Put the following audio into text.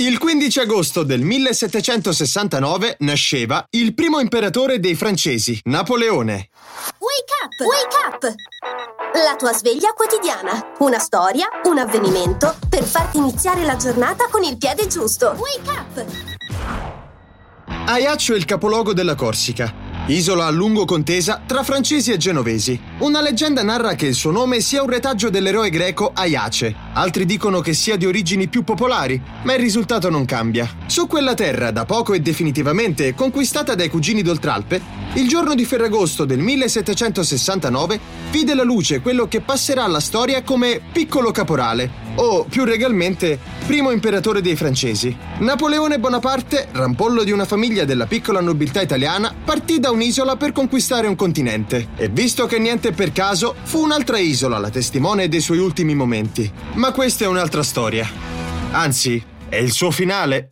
Il 15 agosto del 1769 nasceva il primo imperatore dei francesi, Napoleone. Wake up! Wake up! La tua sveglia quotidiana. Una storia, un avvenimento per farti iniziare la giornata con il piede giusto. Wake up! Ajaccio è il capoluogo della Corsica. Isola a lungo contesa tra francesi e genovesi. Una leggenda narra che il suo nome sia un retaggio dell'eroe greco Aiace. Altri dicono che sia di origini più popolari, ma il risultato non cambia. Su quella terra, da poco e definitivamente conquistata dai cugini d'Oltralpe, il giorno di Ferragosto del 1769 vide la luce quello che passerà alla storia come piccolo caporale, o più regalmente primo imperatore dei francesi. Napoleone Bonaparte, rampollo di una famiglia della piccola nobiltà italiana, partì da un'isola per conquistare un continente. E visto che niente per caso, fu un'altra isola la testimone dei suoi ultimi momenti. Ma questa è un'altra storia. Anzi, è il suo finale.